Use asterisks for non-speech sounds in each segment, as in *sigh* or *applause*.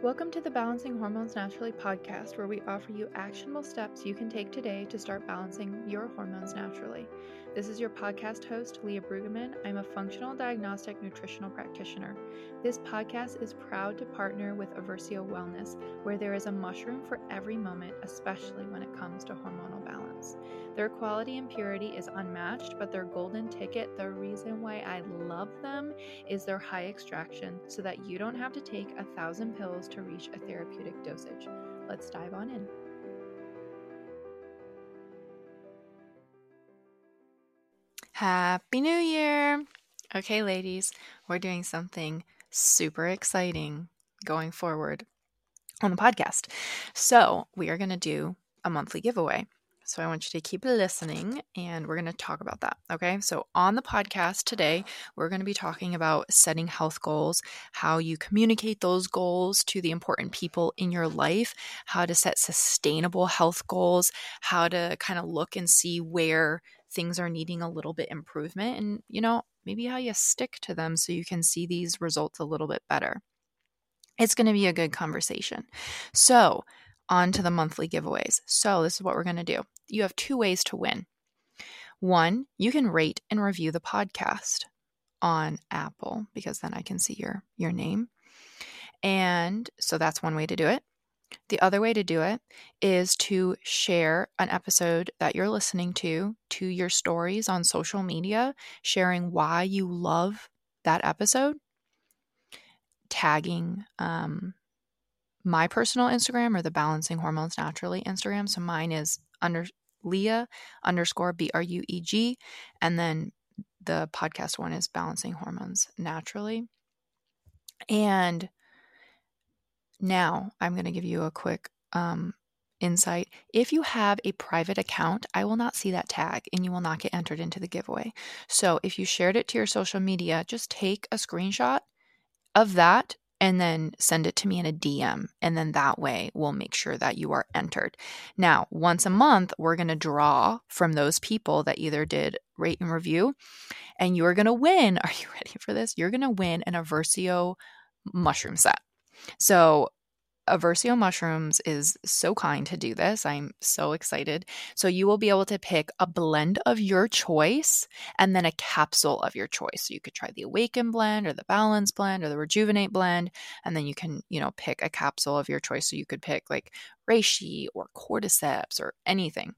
Welcome to the Balancing Hormones Naturally podcast, where we offer you actionable steps you can take today to start balancing your hormones naturally. This is your podcast host, Leah Brueggemann. I'm a functional diagnostic nutritional practitioner. This podcast is proud to partner with Eversio Wellness, where there is a mushroom for every moment, especially when it comes to hormonal balance. Their quality and purity is unmatched, but their golden ticket, the reason why I love them, is their high extraction so that you don't have to take a thousand pills to reach a therapeutic dosage. Let's dive on in. Happy New Year! Okay, ladies, we're doing something super exciting going forward on the podcast. So, we are going to do a monthly giveaway. So I want you to keep listening and we're going to talk about that. Okay. So on the podcast today, we're going to be talking about setting health goals, how you communicate those goals to the important people in your life, how to set sustainable health goals, how to kind of look and see where things are needing a little bit improvement and, you know, maybe how you stick to them so you can see these results a little bit better. It's going to be a good conversation. So, on to the monthly giveaways. So, this is what we're going to do. You have two ways to win. One, you can rate and review the podcast on Apple because then I can see your your name. And so that's one way to do it. The other way to do it is to share an episode that you're listening to to your stories on social media, sharing why you love that episode, tagging um, my personal Instagram or the Balancing Hormones Naturally Instagram. So mine is under Leah underscore B R U E G, and then the podcast one is Balancing Hormones Naturally. And now I'm going to give you a quick um, insight. If you have a private account, I will not see that tag and you will not get entered into the giveaway. So if you shared it to your social media, just take a screenshot of that and then send it to me in a DM. And then that way we'll make sure that you are entered. Now, once a month, we're going to draw from those people that either did rate and review, and you're going to win. *laughs* Are you ready for this? You're going to win an Eversio mushroom set. So Eversio Mushrooms is so kind to do this. I'm so excited. So, you will be able to pick a blend of your choice and then a capsule of your choice. So, you could try the Awaken blend or the Balance blend or the Rejuvenate blend. And then you can, you know, pick a capsule of your choice. So, you could pick like Reishi or Cordyceps or anything.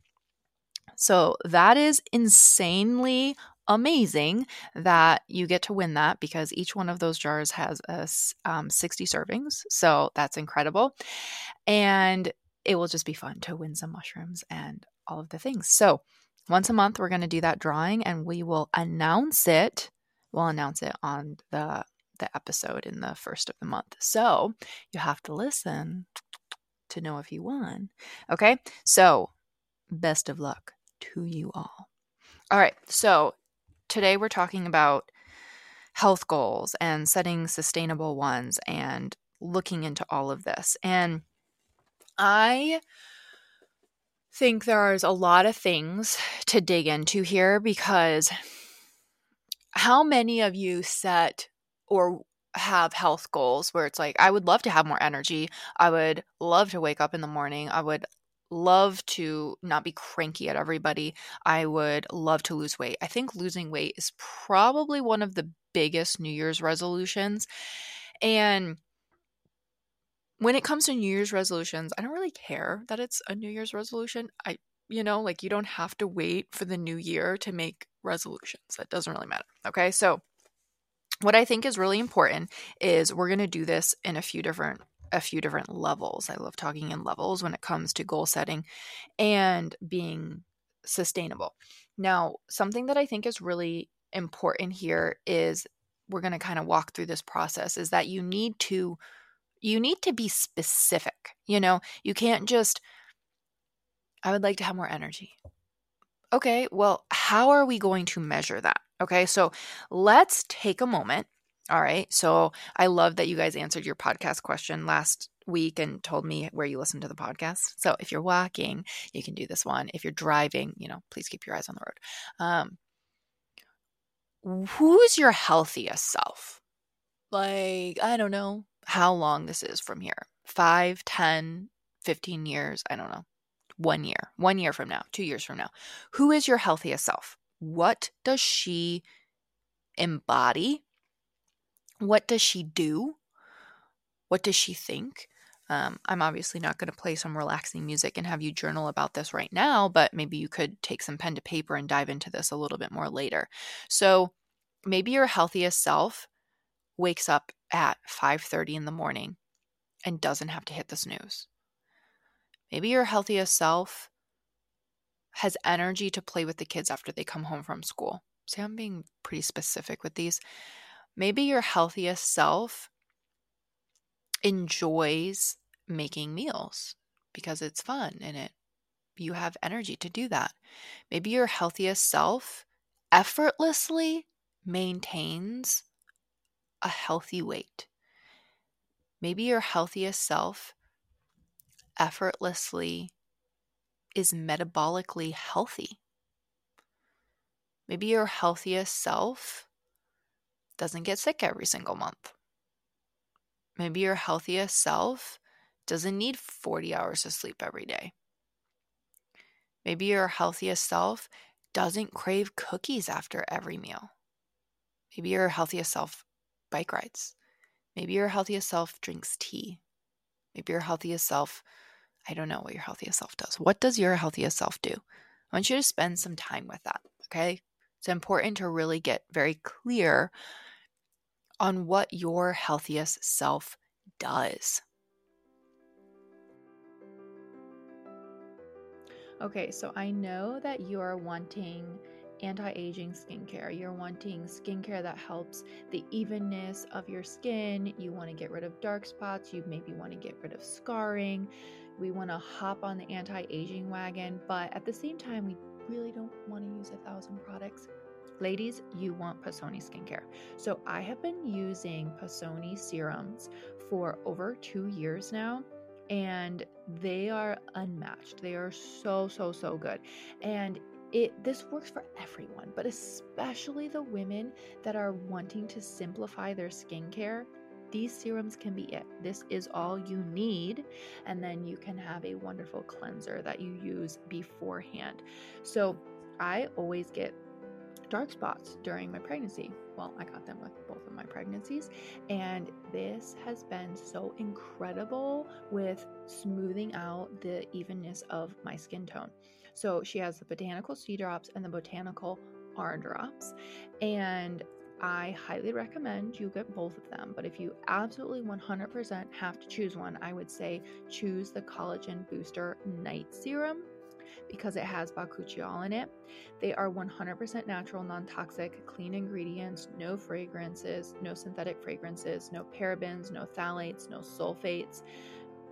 So, that is insanely amazing that you get to win that because each one of those jars has a, um, 60 servings. So that's incredible. And it will just be fun to win some mushrooms and all of the things. So once a month, we're going to do that drawing and we will announce it. We'll announce it on the the episode in the first of the month. So you have to listen to know if you won. Okay. So best of luck to you all. All right. So today we're talking about health goals and setting sustainable ones and looking into all of this. And I think there's a lot of things to dig into here because how many of you set or have health goals where it's like, I would love to have more energy. I would love to wake up in the morning. I would love to not be cranky at everybody. I would love to lose weight. I think losing weight is probably one of the biggest New Year's resolutions. And when it comes to New Year's resolutions, I don't really care that it's a New Year's resolution. I, you know, like you don't have to wait for the new year to make resolutions. That doesn't really matter. Okay. So, what I think is really important is we're going to do this in a few different a few different levels. I love talking in levels when it comes to goal setting and being sustainable. Now, something that I think is really important here is we're going to kind of walk through this process is that you need to you need to be specific. You know, you can't just I would like to have more energy. Okay, well, how are we going to measure that? Okay, so let's take a moment all right. So I love that you guys answered your podcast question last week and told me where you listen to the podcast. So if you're walking, you can do this one. If you're driving, you know, please keep your eyes on the road. Um, who's your healthiest self? Like, I don't know. how long this is from here 5, 10, 15 years, I don't know, one year, one year from now, two years from now. Who is your healthiest self? What does she embody? What does she do? What does she think? Um, I'm obviously not going to play some relaxing music and have you journal about this right now, but maybe you could take some pen to paper and dive into this a little bit more later. So maybe your healthiest self wakes up at 5:30 in the morning and doesn't have to hit the snooze. Maybe your healthiest self has energy to play with the kids after they come home from school. See, I'm being pretty specific with these. Maybe your healthiest self enjoys making meals because it's fun and it you have energy to do that. Maybe your healthiest self effortlessly maintains a healthy weight. Maybe your healthiest self effortlessly is metabolically healthy. Maybe your healthiest self doesn't get sick every single month. Maybe your healthiest self doesn't need 40 hours of sleep every day. Maybe your healthiest self doesn't crave cookies after every meal. Maybe your healthiest self bike rides. Maybe your healthiest self drinks tea. Maybe your healthiest self, I don't know what your healthiest self does. What does your healthiest self do? I want you to spend some time with that, okay? It's important to really get very clear on what your healthiest self does. Okay, so I know that you are wanting anti aging skincare. You're wanting skincare that helps the evenness of your skin. You want to get rid of dark spots. You maybe want to get rid of scarring. We want to hop on the anti aging wagon, but at the same time, we really don't want to use a thousand products. Ladies, you want Passoni skincare. So I have been using Passoni serums for over two years now and they are unmatched. They are so so so good. And it this works for everyone, but especially the women that are wanting to simplify their skincare. These serums can be it. This is all you need, and then you can have a wonderful cleanser that you use beforehand. So, I always get dark spots during my pregnancy. Well, I got them with both of my pregnancies, and this has been so incredible with smoothing out the evenness of my skin tone. So, she has the botanical C drops and the botanical R drops, and I highly recommend you get both of them. But if you absolutely 100% have to choose one, I would say choose the Collagen Booster Night Serum because it has bakuchiol in it. They are 100% natural, non toxic, clean ingredients, no fragrances, no synthetic fragrances, no parabens, no phthalates, no sulfates.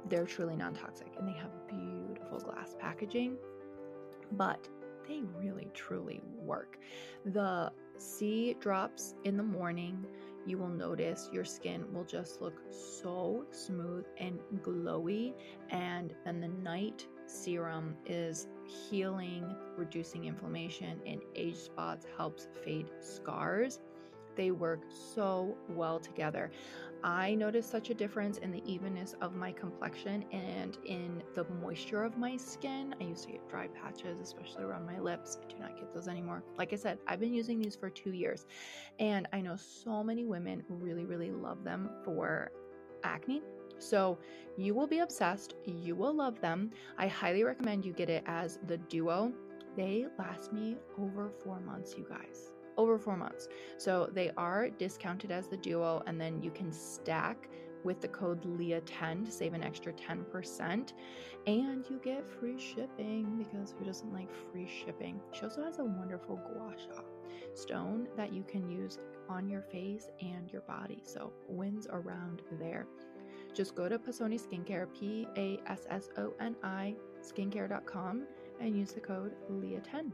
They're truly non toxic and they have beautiful glass packaging, but they really truly work. The C drops in the morning you will notice your skin will just look so smooth and glowy. And then the night serum is healing, reducing inflammation and age spots, helps fade scars. They work so well together. I noticed such a difference in the evenness of my complexion and in the moisture of my skin. I used to get dry patches, especially around my lips. I do not get those anymore. Like I said, I've been using these for two years, and I know so many women really, really love them for acne. So you will be obsessed. You will love them. I highly recommend you get it as the duo. They last me over four months, you guys over four months. So they are discounted as the duo, and then you can stack with the code LEAH10 to save an extra 10%. And you get free shipping because who doesn't like free shipping? She also has a wonderful gua sha stone that you can use on your face and your body. So wins around there. Just go to Passoni Skincare, P A S S O N I, skincare.com, and use the code LEAH10.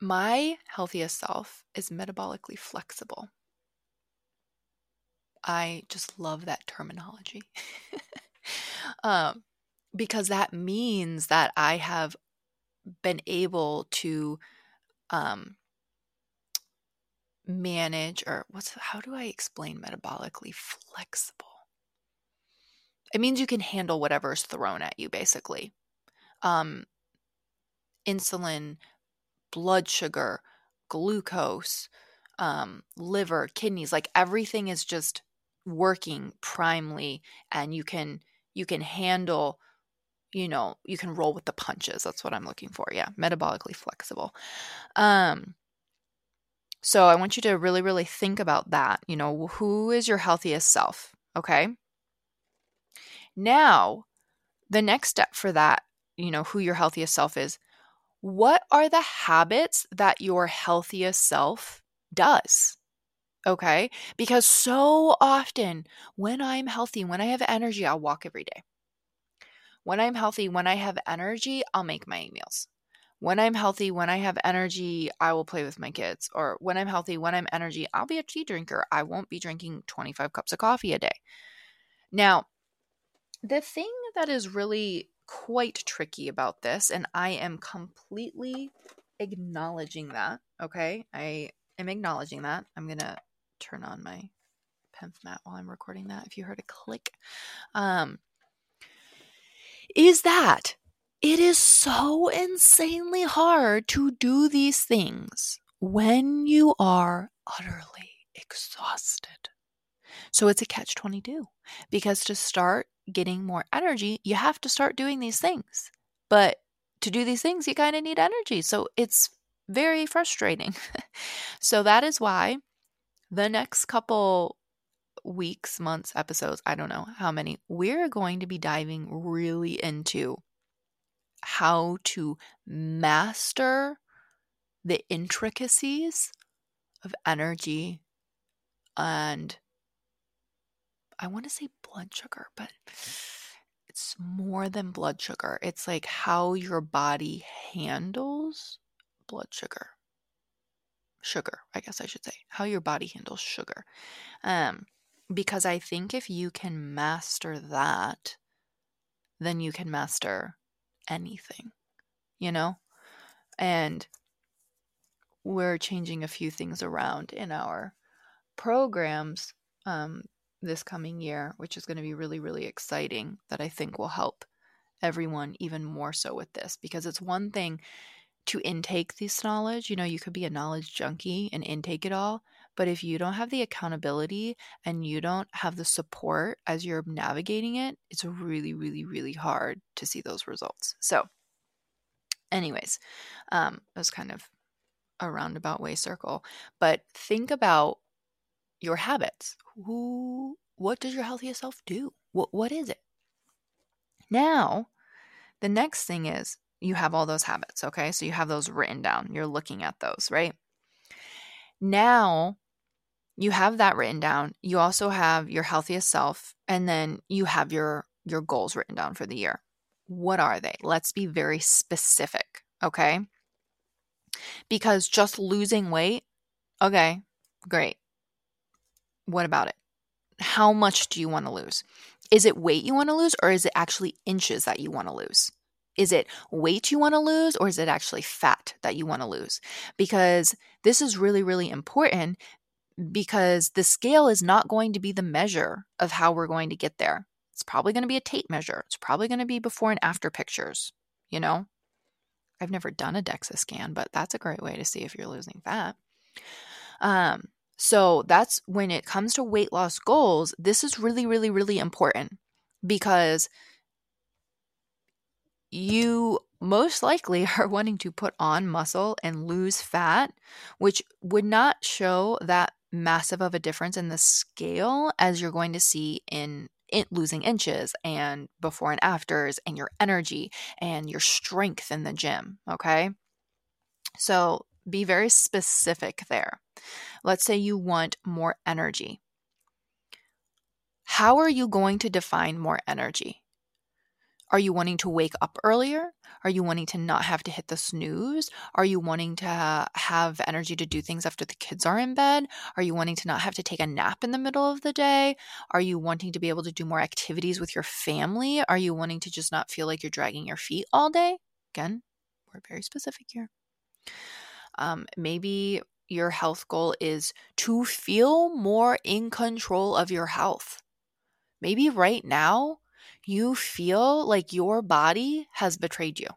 My healthiest self is metabolically flexible. I just love that terminology. *laughs* um, because that means that I have been able to um, manage or what's how do I explain metabolically flexible? It means you can handle whatever's thrown at you basically. Um insulin, blood sugar, glucose, um, liver, kidneys, like everything is just working primely and you can you can handle you know you can roll with the punches that's what i'm looking for yeah metabolically flexible um so i want you to really really think about that you know who is your healthiest self okay now the next step for that you know who your healthiest self is what are the habits that your healthiest self does? Okay. Because so often when I'm healthy, when I have energy, I'll walk every day. When I'm healthy, when I have energy, I'll make my meals. When I'm healthy, when I have energy, I will play with my kids. Or when I'm healthy, when I'm energy, I'll be a tea drinker. I won't be drinking 25 cups of coffee a day. Now, the thing that is really quite tricky about this, and I am completely acknowledging that. Okay. I am acknowledging that. I'm going to turn on my PEMF mat while I'm recording that. If you heard a click, um, is that it is so insanely hard to do these things when you are utterly exhausted. So it's a catch 22 because to start getting more energy, you have to start doing these things. But to do these things, you kind of need energy. So it's very frustrating. *laughs* so that is why the next couple weeks, months, episodes, I don't know how many, we're going to be diving really into how to master the intricacies of energy and I want to say blood sugar, but it's more than blood sugar. It's like how your body handles blood sugar. Sugar, I guess I should say. How your body handles sugar. Um because I think if you can master that, then you can master anything, you know? And we're changing a few things around in our programs um, this coming year, which is going to be really, really exciting, that I think will help everyone even more so with this because it's one thing to intake this knowledge. You know, you could be a knowledge junkie and intake it all. But if you don't have the accountability and you don't have the support as you're navigating it, it's really, really, really hard to see those results. So, anyways, um, that was kind of a roundabout way circle. But think about your habits. Who what does your healthiest self do? What what is it? Now, the next thing is you have all those habits, okay? So you have those written down. You're looking at those, right? Now, you have that written down. You also have your healthiest self and then you have your your goals written down for the year. What are they? Let's be very specific, okay? Because just losing weight, okay, great. What about it? How much do you want to lose? Is it weight you want to lose or is it actually inches that you want to lose? Is it weight you want to lose or is it actually fat that you want to lose? Because this is really, really important because the scale is not going to be the measure of how we're going to get there. It's probably going to be a tape measure. It's probably going to be before and after pictures, you know? I've never done a DEXA scan, but that's a great way to see if you're losing fat. Um, so that's when it comes to weight loss goals, this is really, really, really important because you most likely *laughs* are wanting to put on muscle and lose fat, which would not show that massive of a difference in the scale as you're going to see in in losing inches and before and afters and your energy and your strength in the gym. Okay. So be very specific there. Let's say you want more energy. How are you going to define more energy? Are you wanting to wake up earlier? Are you wanting to not have to hit the snooze? Are you wanting to have energy to do things after the kids are in bed? Are you wanting to not have to take a nap in the middle of the day? Are you wanting to be able to do more activities with your family? Are you wanting to just not feel like you're dragging your feet all day? Again, we're very specific here. Um, maybe your health goal is to feel more in control of your health. Maybe right now you feel like your body has betrayed you.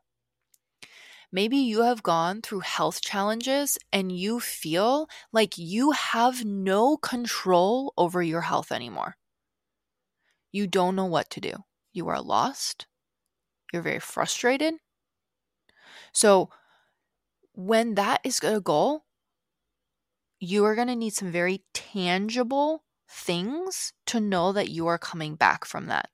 Maybe you have gone through health challenges and you feel like you have no control over your health anymore. You don't know what to do. You are lost. You're very frustrated. So, when that is a goal, you are going to need some very tangible things to know that you are coming back from that.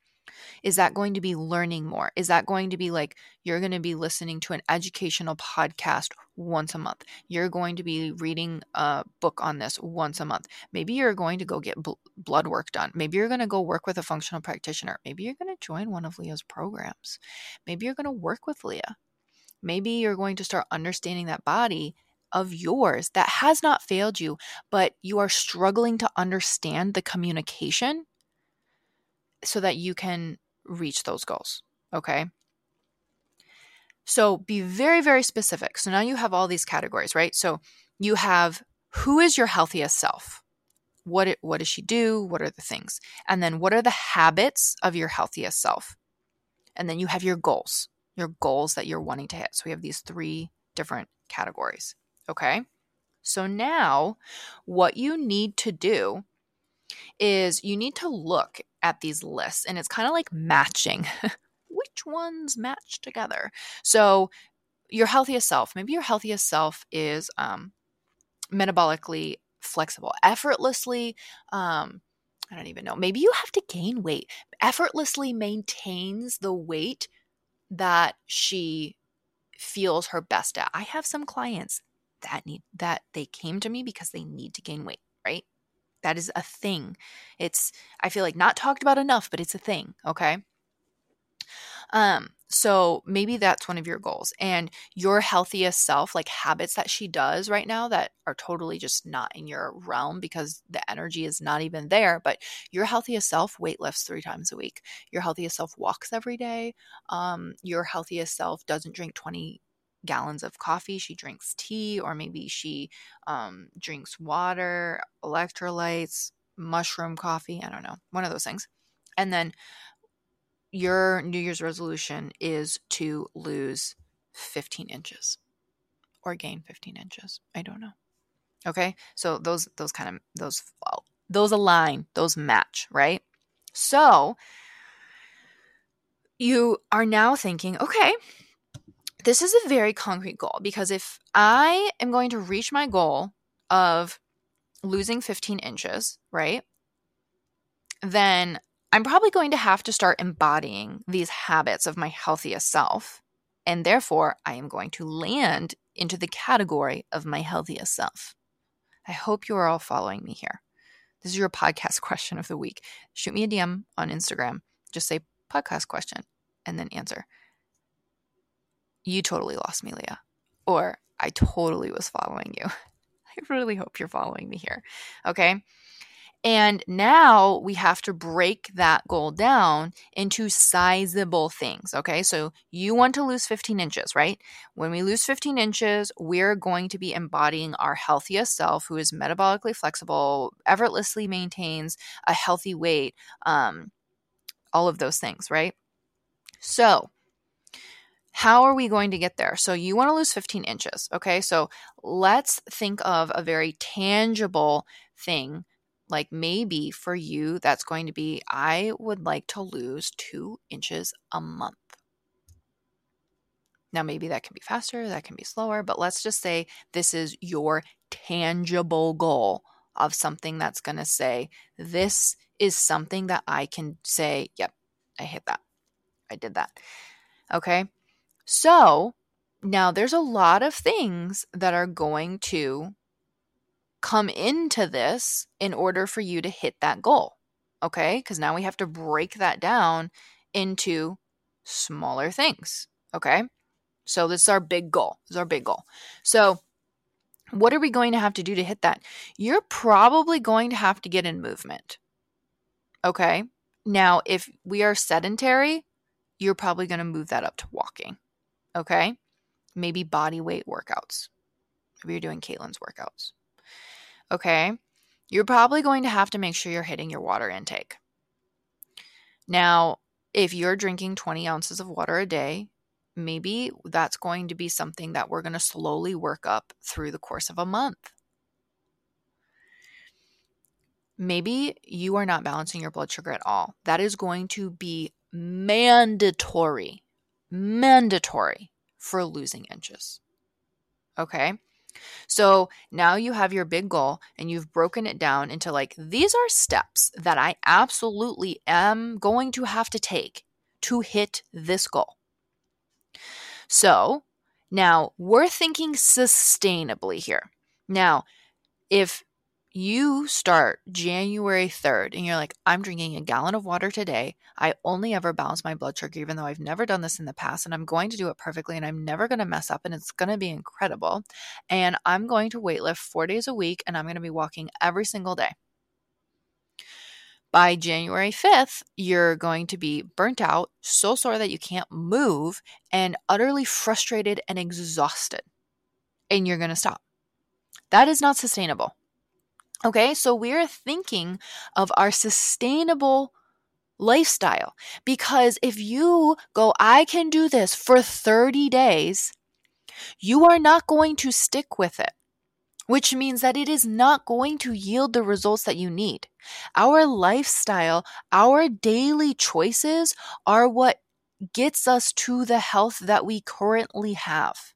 Is that going to be learning more? Is that going to be like you're going to be listening to an educational podcast once a month? You're going to be reading a book on this once a month. Maybe you're going to go get bl- blood work done. Maybe you're going to go work with a functional practitioner. Maybe you're going to join one of Leah's programs. Maybe you're going to work with Leah. Maybe you're going to start understanding that body of yours that has not failed you, but you are struggling to understand the communication so that you can reach those goals. Okay. So be very, very specific. So now you have all these categories, right? So you have who is your healthiest self? What, it, what does she do? What are the things? And then what are the habits of your healthiest self? And then you have your goals, your goals that you're wanting to hit. So we have these three different categories. Okay. So now what you need to do is you need to look at these lists and it's kind of like matching *laughs* which ones match together. So, your healthiest self, maybe your healthiest self is um, metabolically flexible, effortlessly. Um, I don't even know. Maybe you have to gain weight, effortlessly maintains the weight that she feels her best at. I have some clients that need that they came to me because they need to gain weight, right? That is a thing. It's, I feel like not talked about enough, but it's a thing. Okay. Um, so maybe that's one of your goals and your healthiest self, like habits that she does right now that are totally just not in your realm because the energy is not even there. But your healthiest self weightlifts three times a week. Your healthiest self walks every day. Um, your healthiest self doesn't drink 20 gallons of coffee. She drinks tea, or maybe she um, drinks water, electrolytes, mushroom coffee. I don't know, one of those things. And then your New Year's resolution is to lose 15 inches or gain 15 inches. I don't know. Okay, so those those kind of those those align, those match, right? So you are now thinking, okay, this is a very concrete goal because if I am going to reach my goal of losing 15 inches, right? Then I'm probably going to have to start embodying these habits of my healthiest self. And therefore, I am going to land into the category of my healthiest self. I hope you are all following me here. This is your podcast *laughs* question of the week. Shoot me a DM on Instagram. Just say podcast question and then answer you totally lost me, Leah. Or I totally was following you. *laughs* I really hope you're following me here. Okay. And now we have to break that goal down into sizable things. Okay. So you want to lose 15 inches, right? When we lose 15 inches, we're going to be embodying our healthiest self who is metabolically flexible, effortlessly maintains a healthy weight, um, all of those things, right? So how are we going to get there? So you want to lose 15 inches. Okay. So let's think of a very tangible thing. Like maybe for you, that's going to be I would like to lose two inches a month. Now, maybe that can be faster, that can be slower, but let's just say this is your tangible goal of something that's going to say, this is something that I can say, yep, I hit that. I did that. Okay. So now there's a lot of things that are going to come into this in order for you to hit that goal. Okay. Because now we have to break that down into smaller things. Okay. So this is our big goal. This is our big goal. So what are we going to have to do to hit that? You're probably going to have to get in movement. Okay. Now, if we are sedentary, you're probably going to move that up to walking. Okay. Maybe body weight workouts. Maybe you're doing Caitlin's workouts. okay, you're probably going to have to make sure you're hitting your water intake. Now, if you're drinking 20 ounces of water a day, maybe that's going to be something that we're going to slowly work up through the course of a month. Maybe you are not balancing your blood sugar at all. That is going to be mandatory, mandatory for losing inches. Okay. So now you have your big goal and you've broken it down into like, these are steps that I absolutely am going to have to take to hit this goal. So now we're thinking sustainably here. Now, if you start January 3rd and you're like, I'm drinking a gallon of water today. I only ever balance my blood sugar, even though I've never done this in the past, and I'm going to do it perfectly and I'm never going to mess up and it's going to be incredible. And I'm going to weightlift four days a week and I'm going to be walking every single day. By January 5th, you're going to be burnt out, so sore that you can't move, and utterly frustrated and exhausted. And you're going to stop. That is not sustainable. Okay, so we're thinking of our sustainable lifestyle because if you go, I can do this for 30 days, you are not going to stick with it, which means that it is not going to yield the results that you need. Our lifestyle, our daily choices are what gets us to the health that we currently have.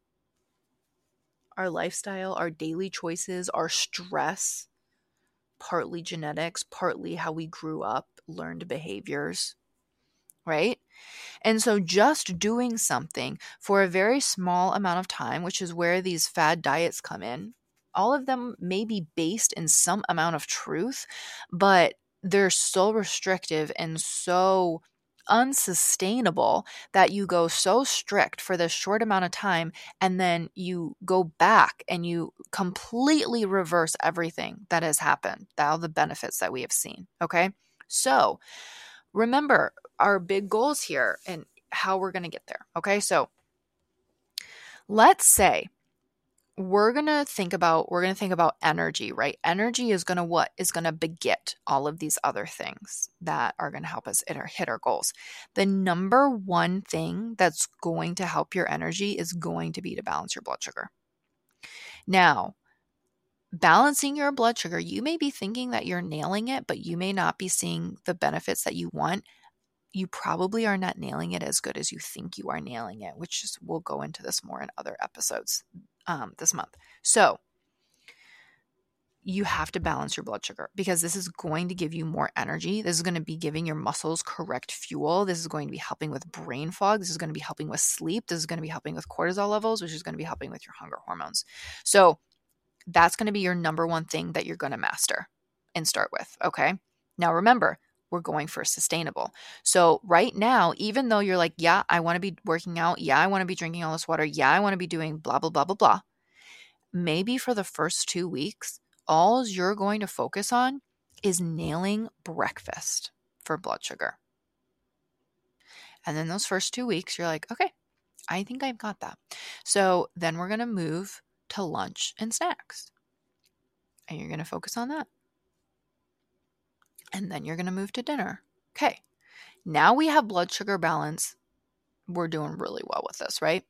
Our lifestyle, our daily choices, our stress, partly genetics, partly how we grew up, learned behaviors, right? And so just doing something for a very small amount of time, which is where these fad diets come in, all of them may be based in some amount of truth, but they're so restrictive and so unsustainable that you go so strict for this short amount of time and then you go back and you completely reverse everything that has happened, all the benefits that we have seen. Okay. So remember our big goals here and how we're going to get there. Okay. So let's say we're going to think about we're going to think about energy right? Energy is going to what? Is going to beget all of these other things that are going to help us hit our, hit our goals. The number one thing that's going to help your energy is going to be to balance your blood sugar. Now balancing your blood sugar you may be thinking that you're nailing it but you may not be seeing the benefits that you want you probably are not nailing it as good as you think you are nailing it, which is, we'll go into this more in other episodes um, this month. So, you have to balance your blood sugar because this is going to give you more energy. This is going to be giving your muscles correct fuel. This is going to be helping with brain fog. This is going to be helping with sleep. This is going to be helping with cortisol levels, which is going to be helping with your hunger hormones. So, that's going to be your number one thing that you're going to master and start with. Okay. Now, remember, we're going for sustainable. So, right now, even though you're like, yeah, I want to be working out, yeah, I want to be drinking all this water, yeah, I want to be doing blah, blah, blah, blah, blah, maybe for the first two weeks, all you're going to focus on is nailing breakfast for blood sugar. And then those first two weeks, you're like, okay, I think I've got that. So then we're going to move to lunch and snacks. And you're going to focus on that and then you're going to move to dinner. Okay. Now we have blood sugar balance. We're doing really well with this, right?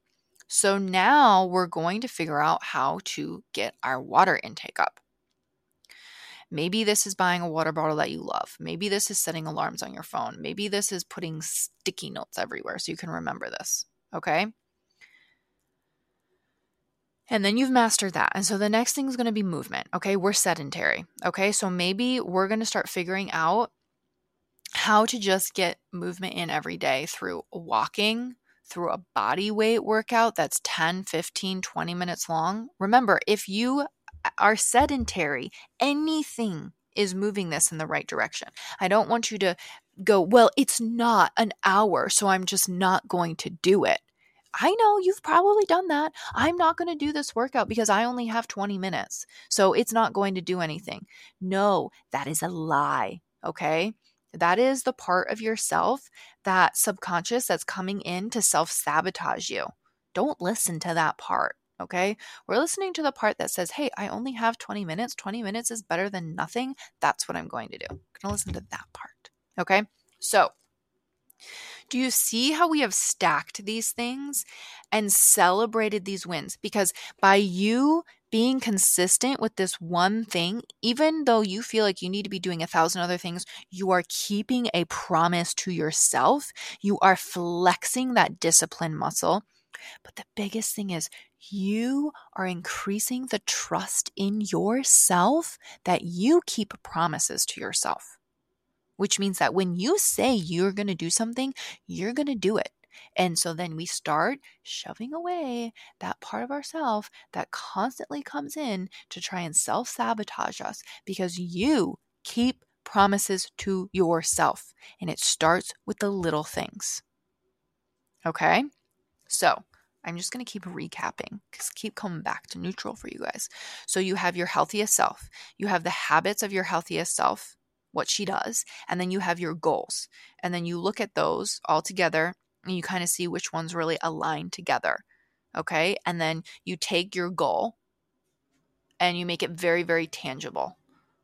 So now we're going to figure out how to get our water intake up. Maybe this is buying a water bottle that you love. Maybe this is setting alarms on your phone. Maybe this is putting sticky notes everywhere so you can remember this. Okay. And then you've mastered that. And so the next thing is going to be movement. Okay. We're sedentary. Okay. So maybe we're going to start figuring out how to just get movement in every day through walking, through a body weight workout that's 10, 15, 20 minutes long. Remember, if you are sedentary, anything is moving this in the right direction. I don't want you to go, well, it's not an hour, so I'm just not going to do it. I know you've probably done that. I'm not going to do this workout because I only have 20 minutes. So it's not going to do anything. No, that is a lie. Okay. That is the part of yourself that subconscious that's coming in to self sabotage you. Don't listen to that part. Okay. We're listening to the part that says, hey, I only have 20 minutes. 20 minutes is better than nothing. That's what I'm going to do. I'm going to listen to that part. Okay. So, do you see how we have stacked these things and celebrated these wins? Because by you being consistent with this one thing, even though you feel like you need to be doing a thousand other things, you are keeping a promise to yourself. You are flexing that discipline muscle. But the biggest thing is you are increasing the trust in yourself that you keep promises to yourself, which means that when you say you're going to do something, you're going to do it. And so then we start shoving away that part of ourself that constantly comes in to try and self sabotage us because you keep promises to yourself. And it starts with the little things. Okay? So I'm just going to keep recapping because keep coming back to neutral for you guys. So you have your healthiest self, you have the habits of your healthiest self, what she does, and then you have your goals. And then you look at those all together and you kind of see which ones really align together. Okay. And then you take your goal and you make it very, very tangible.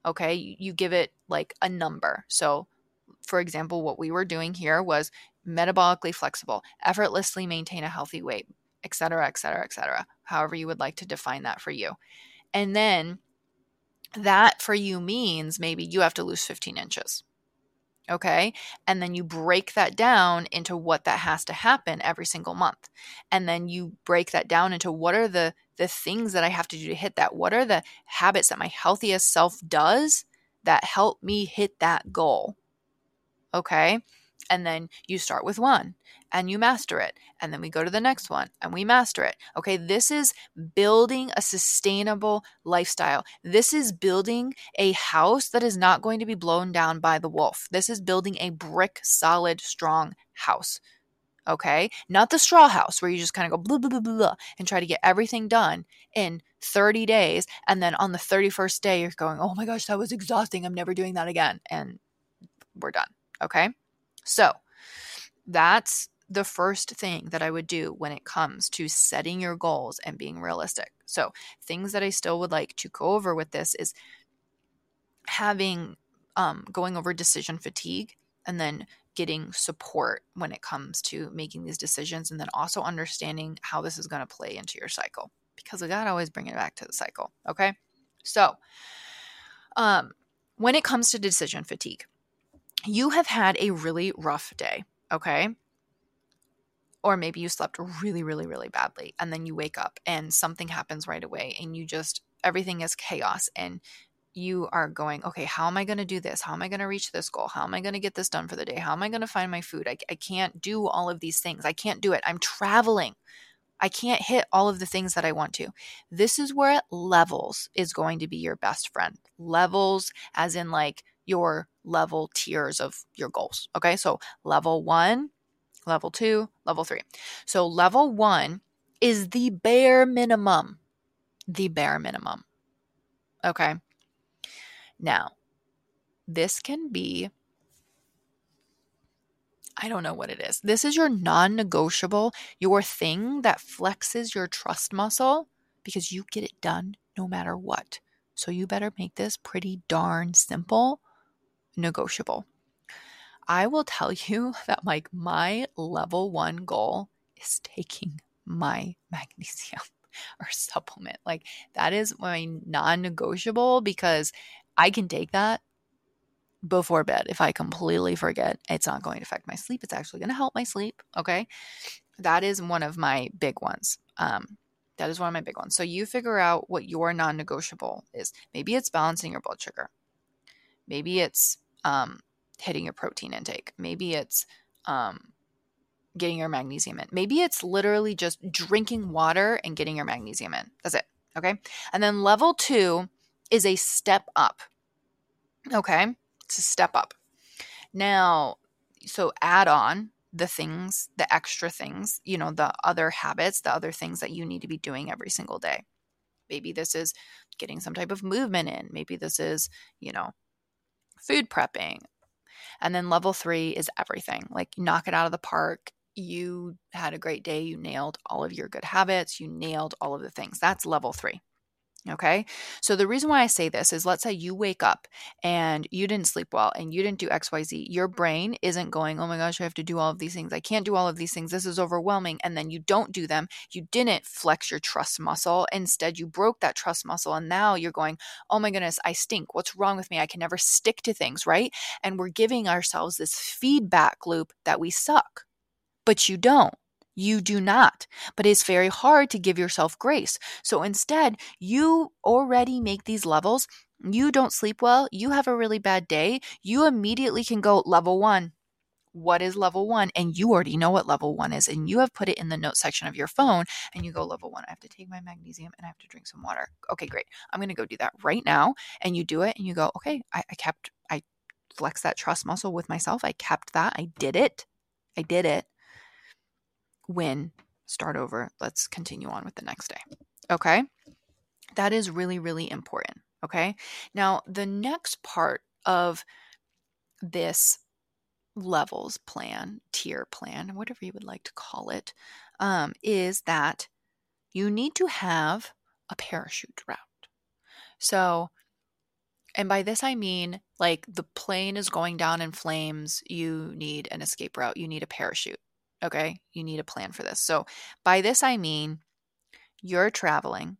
Okay. You, give it like a number. So, for example, what we were doing here was metabolically flexible, effortlessly maintain a healthy weight, et cetera, et cetera, et cetera, however you would like to define that for you. And then that for you means maybe you have to lose 15 inches. Okay. And then you break that down into what that has to happen every single month. And then you break that down into what are the the things that I have to do to hit that? What are the habits that my healthiest self does that help me hit that goal? Okay. And then you start with one and you master it. And then we go to the next one and we master it. Okay, this is building a sustainable lifestyle. This is building a house that is not going to be blown down by the wolf. This is building a brick, solid, strong house. Okay, not the straw house where you just kind of go blah, blah, blah, blah, and try to get everything done in 30 days. And then on the 31st day, you're going, oh my gosh, that was exhausting. I'm never doing that again. And we're done. Okay, so that's the first thing that I would do when it comes to setting your goals and being realistic. So, things that I still would like to go over with this is having um, going over decision fatigue and then getting support when it comes to making these decisions and then also understanding how this is going to play into your cycle because I got to always bring it back to the cycle. Okay. So, um, when it comes to decision fatigue, you have had a really rough day. Okay or maybe you slept really, really, really badly and then you wake up and something happens right away and you just, everything is chaos and you are going, okay, how am I going to do this? How am I going to reach this goal? How am I going to get this done for the day? How am I going to find my food? I, I can't do all of these things. I can't do it. I'm traveling. I can't hit all of the things that I want to. This is where levels is going to be your best friend. Levels, as in like your level tiers of your goals. Okay. So level one, level two, level three. So level one is the bare minimum. The bare minimum. Okay. Now, this can be, I don't know what it is. This is your non negotiable, your thing that flexes your trust muscle because you get it done no matter what. So you better make this pretty darn simple, negotiable. I will tell you *laughs* that like my level one goal is taking my *laughs* magnesium *laughs* or supplement. Like that is my non negotiable because I can take that before bed. If I completely forget, it's not going to affect my sleep. It's actually going to help my sleep. Okay. That is one of my big ones. Um, that is one of my big ones. So you figure out what your non negotiable is. Maybe it's balancing your blood sugar. Maybe it's um, hitting your protein intake. Maybe it's um, getting your magnesium in. Maybe it's literally just drinking water and getting your magnesium in. That's it. Okay. And then level two is a step up. Okay. It's a step up. Now, so add on the things, the extra things, you know, the other habits, the other things that you need to be doing every single day. Maybe this is getting some type of movement in. Maybe this is, you know, food prepping. And then level three is everything like knock it out of the park you had a great day. You nailed all of your good habits. You nailed all of the things. That's level three. Okay. So the reason why I say this is let's say you wake up and you didn't sleep well and you didn't do XYZ. Your brain isn't going, oh my gosh, I have to do all of these things. I can't do all of these things. This is overwhelming. And then you don't do them. You didn't flex your trust muscle. Instead, you broke that trust muscle. And now you're going, oh my goodness, I stink. What's wrong with me? I can never stick to things. Right. And we're giving ourselves this feedback loop that we suck, but you don't. You do not. But it's very hard to give yourself grace. So instead, you already make these levels. You don't sleep well. You have a really bad day. You immediately can go level one. What is level one? And you already know what level one is. And you have put it in the note section of your phone. And you go, level one, I have to take my magnesium and I have to drink some water. Okay, great. I'm going to go do that right now. And you do it and you go, okay, I, I kept, I flexed that trust muscle with myself. I kept that. I did it. I did it win, start over. Let's continue on with the next day. Okay. That is really, really important. Okay. Now, the next part of this levels plan, tier plan, whatever you would like to call it, um, is that you need to have a parachute route. So, and by this I mean like the plane is going down in flames, you need an escape route, you need a parachute. Okay. You need a plan for this. So, by this, I mean you're traveling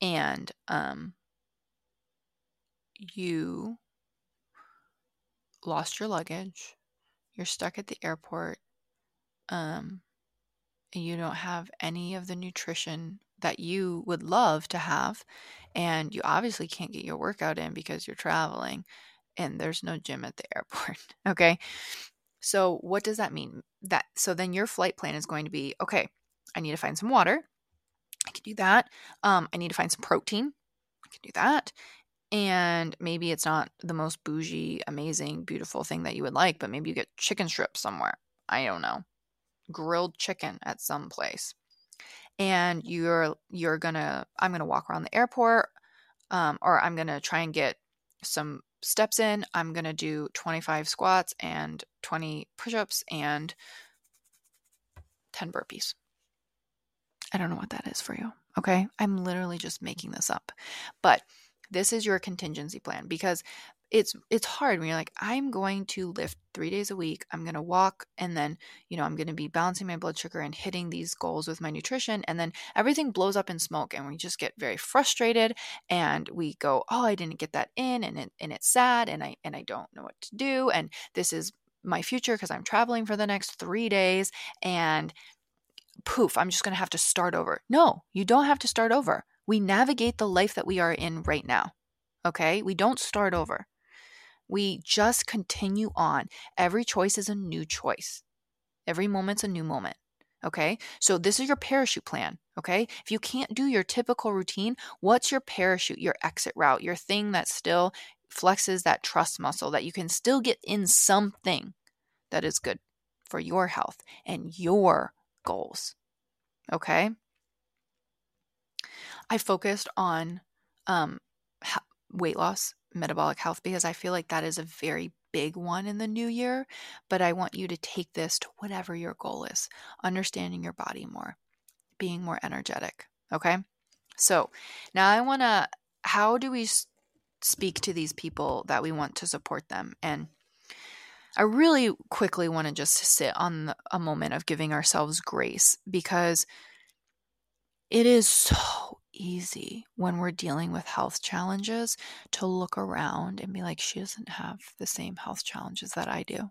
and um, you lost your luggage, you're stuck at the airport, um, and you don't have any of the nutrition that you would love to have, and you obviously can't get your workout in because you're traveling and there's no gym at the *laughs* airport. Okay. So, what does that mean? That so then your flight plan is going to be okay, I need to find some water. I can do that. Um, I need to find some protein. I can do that. And maybe it's not the most bougie, amazing, beautiful thing that you would like, but maybe you get chicken strips somewhere. I don't know. Grilled chicken at some place. And you're you're gonna I'm gonna walk around the airport, um, or I'm gonna try and get some steps in, I'm going to do 25 squats and 20 push ups and 10 burpees. I don't know what that is for you. Okay. I'm literally just making this up. But this is your contingency plan because it's it's hard when you're like i'm going to lift three days a week i'm going to walk and then you know i'm going to be balancing my blood sugar and hitting these goals with my nutrition and then everything blows up in smoke and we just get very frustrated and we go oh i didn't get that in and it, and it's sad and i and i don't know what to do and this is my future because i'm traveling for the next three days and poof i'm just going to have to start over. No you don't have to start over. We navigate the life that we are in right now okay? We don't start over we just continue on. Every choice is a new choice. Every moment's a new moment. Okay. So this is your parachute plan. Okay. If you can't do your typical routine, what's your parachute, your exit route, your thing that still flexes that trust muscle that you can still get in something that is good for your health and your goals? Okay. I focused on um, weight loss metabolic health because I feel like that is a very big one in the new year. But I want you to take this to whatever your goal is, understanding your body more, being more energetic. Okay. So now I want to, how do we speak to these people that we want to support them? And I really quickly want to just sit on a moment of giving ourselves grace because it is so easy when we're dealing with health challenges to look around and be like, she doesn't have the same health challenges that I do.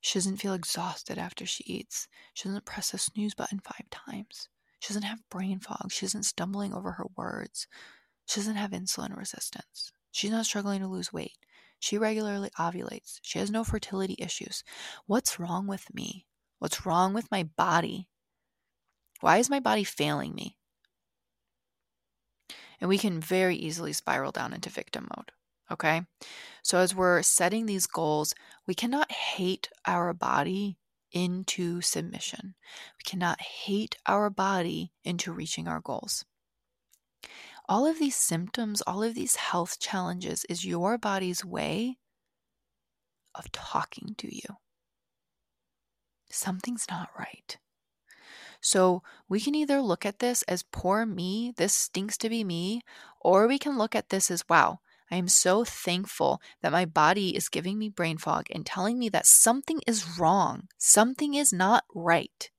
She doesn't feel exhausted after she eats. She doesn't press the snooze button five times. She doesn't have brain fog. She isn't stumbling over her words. She doesn't have insulin resistance. She's not struggling to lose weight. She regularly ovulates. She has no fertility issues. What's wrong with me? What's wrong with my body? Why is my body failing me? And we can very easily spiral down into victim mode. Okay. So, as we're setting these goals, we cannot hate our body into submission. We cannot hate our body into reaching our goals. All of these symptoms, all of these health challenges is your body's way of talking to you. something's not right. So we can either look at this as poor me, this stinks to be me, or we can look at this as wow, I am so thankful that my body is giving me brain fog and telling me that something is wrong, something is not right.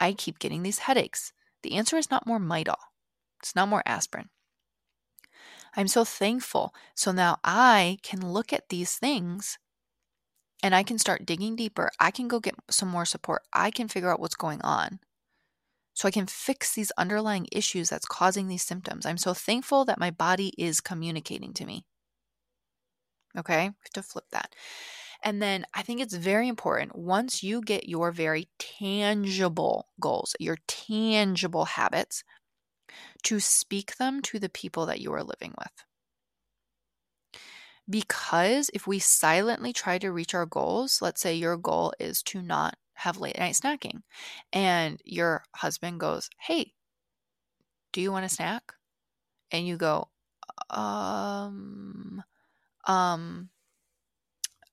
I keep getting these headaches. The answer is not more Midol, it's not more aspirin. I'm so thankful. So now I can look at these things and I can start digging deeper. I can go get some more support. I can figure out what's going on. So I can fix these underlying issues that's causing these symptoms. I'm so thankful that my body is communicating to me. Okay, to flip that. And then I think it's very important once you get your very tangible goals, your tangible habits, to speak them to the people that you are living with. Because if we silently try to reach our goals, let's say your goal is to not have late night snacking, and your husband goes, Hey, do you want a snack? And you go, Um, um,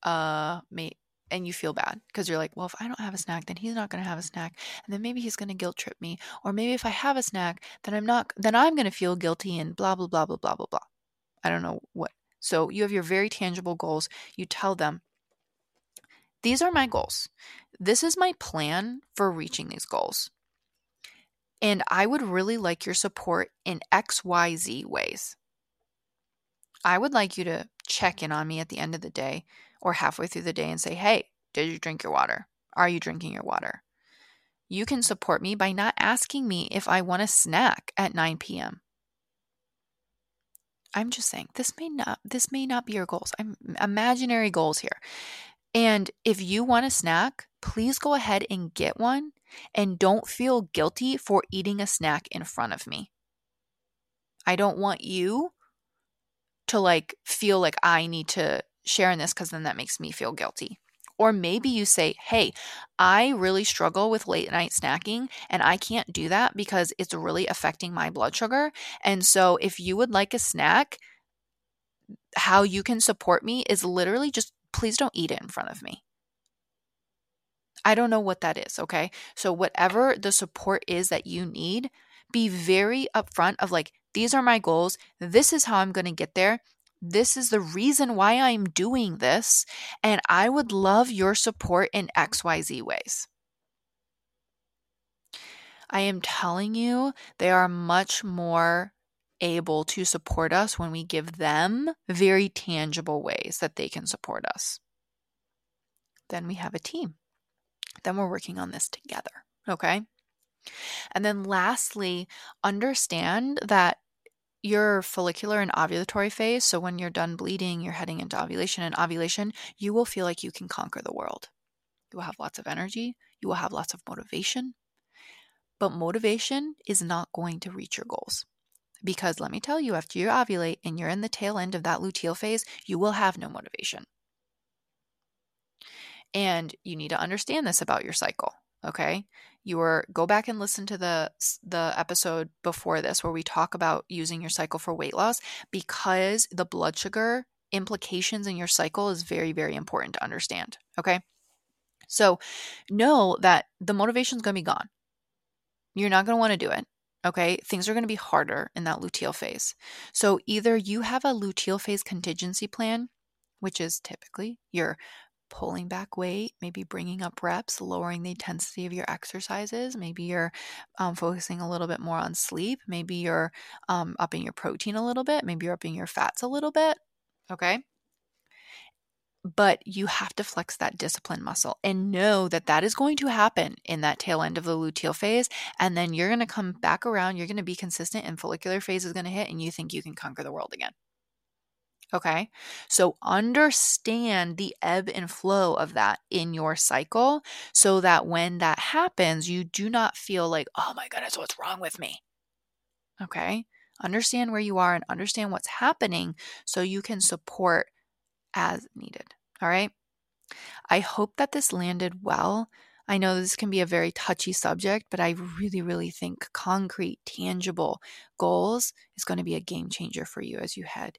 uh, me, and you feel bad because you're like, well, if I don't have a snack, then he's not going to have a snack, and then maybe he's going to guilt trip me, or maybe if I have a snack, then I'm not, then I'm going to feel guilty and blah blah blah blah blah blah blah. I don't know what so you have your very tangible goals. You tell them, these are my goals. This is my plan for reaching these goals. And I would really like your support in XYZ ways. I would like you to check in on me at the end of the day or halfway through the day and say, hey, did you drink your water? Are you drinking your water? You can support me by not asking me if I want a snack at 9 p.m. I'm just saying this may not this may not be your goals. I'm imaginary goals here. And if you want a snack, please go ahead and get one and don't feel guilty for eating a snack in front of me. I don't want you to like feel like I need to share in this cuz then that makes me feel guilty. Or maybe you say, hey, I really struggle with late night snacking and I can't do that because it's really affecting my blood sugar. And so if you would like a snack, how you can support me is literally just please don't eat it in front of me. I don't know what that is, okay? So, whatever the support is that you need, be very upfront of like, these are my goals. This is how I'm going to get there. This is the reason why I'm doing this, and I would love your support in XYZ ways. I am telling you, they are much more able to support us when we give them very tangible ways that they can support us. Then we have a team. Then we're working on this together. Okay. And then lastly, understand that your follicular and ovulatory phase, so when you're done bleeding, you're heading into ovulation and ovulation, you will feel like you can conquer the world. You will have lots of energy, you will have lots of motivation. But motivation is not going to reach your goals. Because let me tell you, after you ovulate and you're in the tail end of that luteal phase, you will have no motivation. And you need to understand this about your cycle, okay? you were go back and listen to the the episode before this where we talk about using your cycle for weight loss because the blood sugar implications in your cycle is very very important to understand okay? So know that the motivation is going to be gone. You're not going to want to do it okay? Things are going to be harder in that luteal phase. So either you have a luteal phase contingency plan which is typically your pulling back weight, maybe bringing up reps, lowering the intensity of your exercises. Maybe you're um, focusing a little bit more on sleep. Maybe you're um, upping your protein a little bit. Maybe you're upping your fats a little bit. Okay. But you have to flex that discipline muscle and know that that is going to happen in that tail end of the luteal phase. And then you're going to come back around. You're going to be consistent, and follicular phase is going to hit, and you think you can conquer the world again. Okay. So understand the ebb and flow of that in your cycle so that when that happens, you do not feel like, oh my goodness, what's wrong with me? Okay. Understand where you are and understand what's happening so you can support as needed. All right. I hope that this landed well. I know this can be a very touchy subject, but I really, really think concrete, tangible goals is going to be a game changer for you as you head